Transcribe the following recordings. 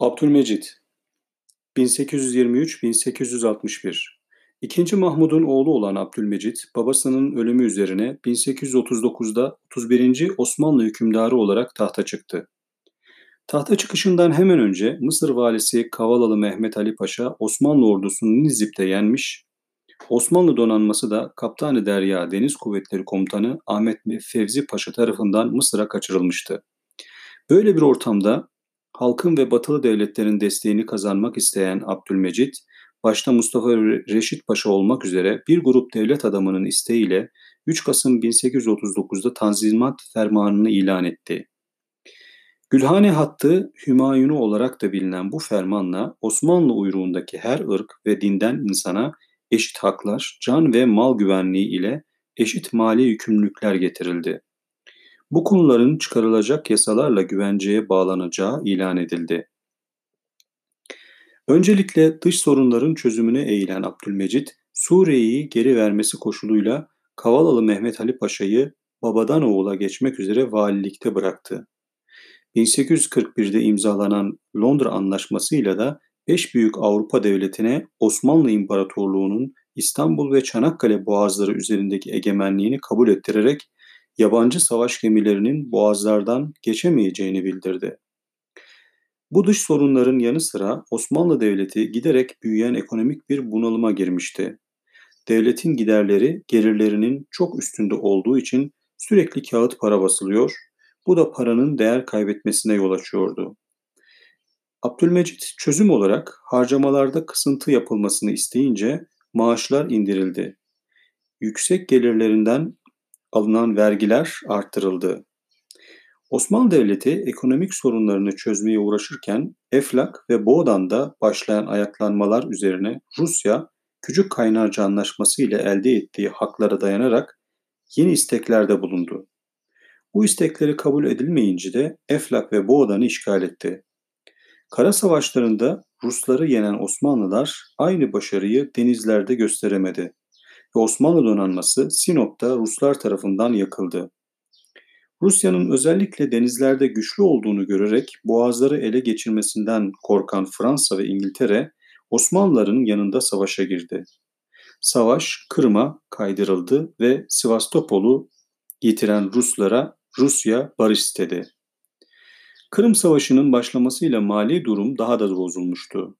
Abdülmecit 1823-1861 İkinci Mahmud'un oğlu olan Abdülmecit, babasının ölümü üzerine 1839'da 31. Osmanlı hükümdarı olarak tahta çıktı. Tahta çıkışından hemen önce Mısır valisi Kavalalı Mehmet Ali Paşa Osmanlı ordusunu Nizip'te yenmiş, Osmanlı donanması da Kaptanı Derya Deniz Kuvvetleri Komutanı Ahmet Fevzi Paşa tarafından Mısır'a kaçırılmıştı. Böyle bir ortamda halkın ve batılı devletlerin desteğini kazanmak isteyen Abdülmecit, başta Mustafa Reşit Paşa olmak üzere bir grup devlet adamının isteğiyle 3 Kasım 1839'da Tanzimat Fermanı'nı ilan etti. Gülhane hattı Hümayunu olarak da bilinen bu fermanla Osmanlı uyruğundaki her ırk ve dinden insana eşit haklar, can ve mal güvenliği ile eşit mali yükümlülükler getirildi. Bu konuların çıkarılacak yasalarla güvenceye bağlanacağı ilan edildi. Öncelikle dış sorunların çözümüne eğilen Abdülmecit, Suriye'yi geri vermesi koşuluyla Kavalalı Mehmet Ali Paşa'yı babadan oğula geçmek üzere valilikte bıraktı. 1841'de imzalanan Londra Anlaşması'yla da beş büyük Avrupa devletine Osmanlı İmparatorluğu'nun İstanbul ve Çanakkale boğazları üzerindeki egemenliğini kabul ettirerek yabancı savaş gemilerinin boğazlardan geçemeyeceğini bildirdi. Bu dış sorunların yanı sıra Osmanlı Devleti giderek büyüyen ekonomik bir bunalıma girmişti. Devletin giderleri gelirlerinin çok üstünde olduğu için sürekli kağıt para basılıyor, bu da paranın değer kaybetmesine yol açıyordu. Abdülmecit çözüm olarak harcamalarda kısıntı yapılmasını isteyince maaşlar indirildi. Yüksek gelirlerinden alınan vergiler arttırıldı. Osmanlı Devleti ekonomik sorunlarını çözmeye uğraşırken Eflak ve Boğdan'da başlayan ayaklanmalar üzerine Rusya Küçük Kaynarca Anlaşması ile elde ettiği haklara dayanarak yeni isteklerde bulundu. Bu istekleri kabul edilmeyince de Eflak ve Boğdan'ı işgal etti. Kara savaşlarında Rusları yenen Osmanlılar aynı başarıyı denizlerde gösteremedi ve Osmanlı donanması Sinop'ta Ruslar tarafından yakıldı. Rusya'nın özellikle denizlerde güçlü olduğunu görerek boğazları ele geçirmesinden korkan Fransa ve İngiltere Osmanlıların yanında savaşa girdi. Savaş Kırım'a kaydırıldı ve Sivastopol'u yitiren Ruslara Rusya barış istedi. Kırım Savaşı'nın başlamasıyla mali durum daha da bozulmuştu.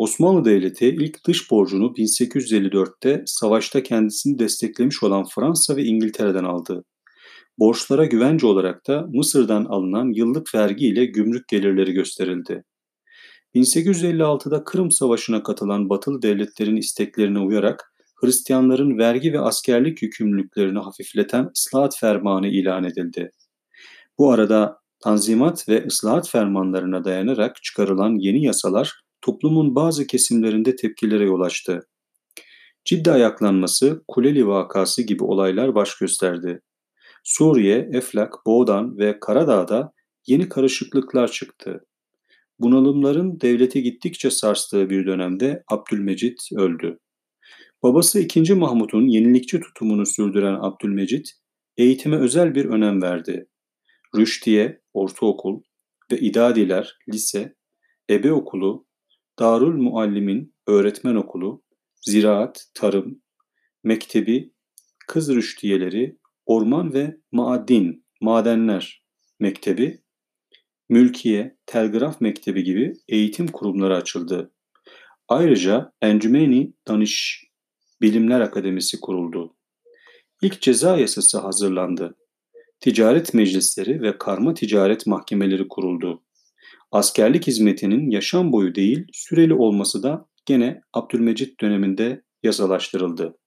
Osmanlı Devleti ilk dış borcunu 1854'te savaşta kendisini desteklemiş olan Fransa ve İngiltere'den aldı. Borçlara güvence olarak da Mısır'dan alınan yıllık vergi ile gümrük gelirleri gösterildi. 1856'da Kırım Savaşı'na katılan batılı devletlerin isteklerine uyarak Hristiyanların vergi ve askerlik yükümlülüklerini hafifleten ıslahat fermanı ilan edildi. Bu arada Tanzimat ve ıslahat fermanlarına dayanarak çıkarılan yeni yasalar toplumun bazı kesimlerinde tepkilere yol açtı. Ciddi ayaklanması, Kuleli vakası gibi olaylar baş gösterdi. Suriye, Eflak, Boğdan ve Karadağ'da yeni karışıklıklar çıktı. Bunalımların devleti gittikçe sarstığı bir dönemde Abdülmecit öldü. Babası 2. Mahmut'un yenilikçi tutumunu sürdüren Abdülmecit, eğitime özel bir önem verdi. Rüştiye, ortaokul ve İdadiler, lise, ebe okulu, Darül Muallimin, öğretmen okulu, ziraat, tarım, mektebi, kız rüştiyeleri, orman ve maadin, madenler mektebi, mülkiye, telgraf mektebi gibi eğitim kurumları açıldı. Ayrıca Encümeni Danış Bilimler Akademisi kuruldu. İlk ceza yasası hazırlandı ticaret meclisleri ve karma ticaret mahkemeleri kuruldu. Askerlik hizmetinin yaşam boyu değil süreli olması da gene Abdülmecit döneminde yasalaştırıldı.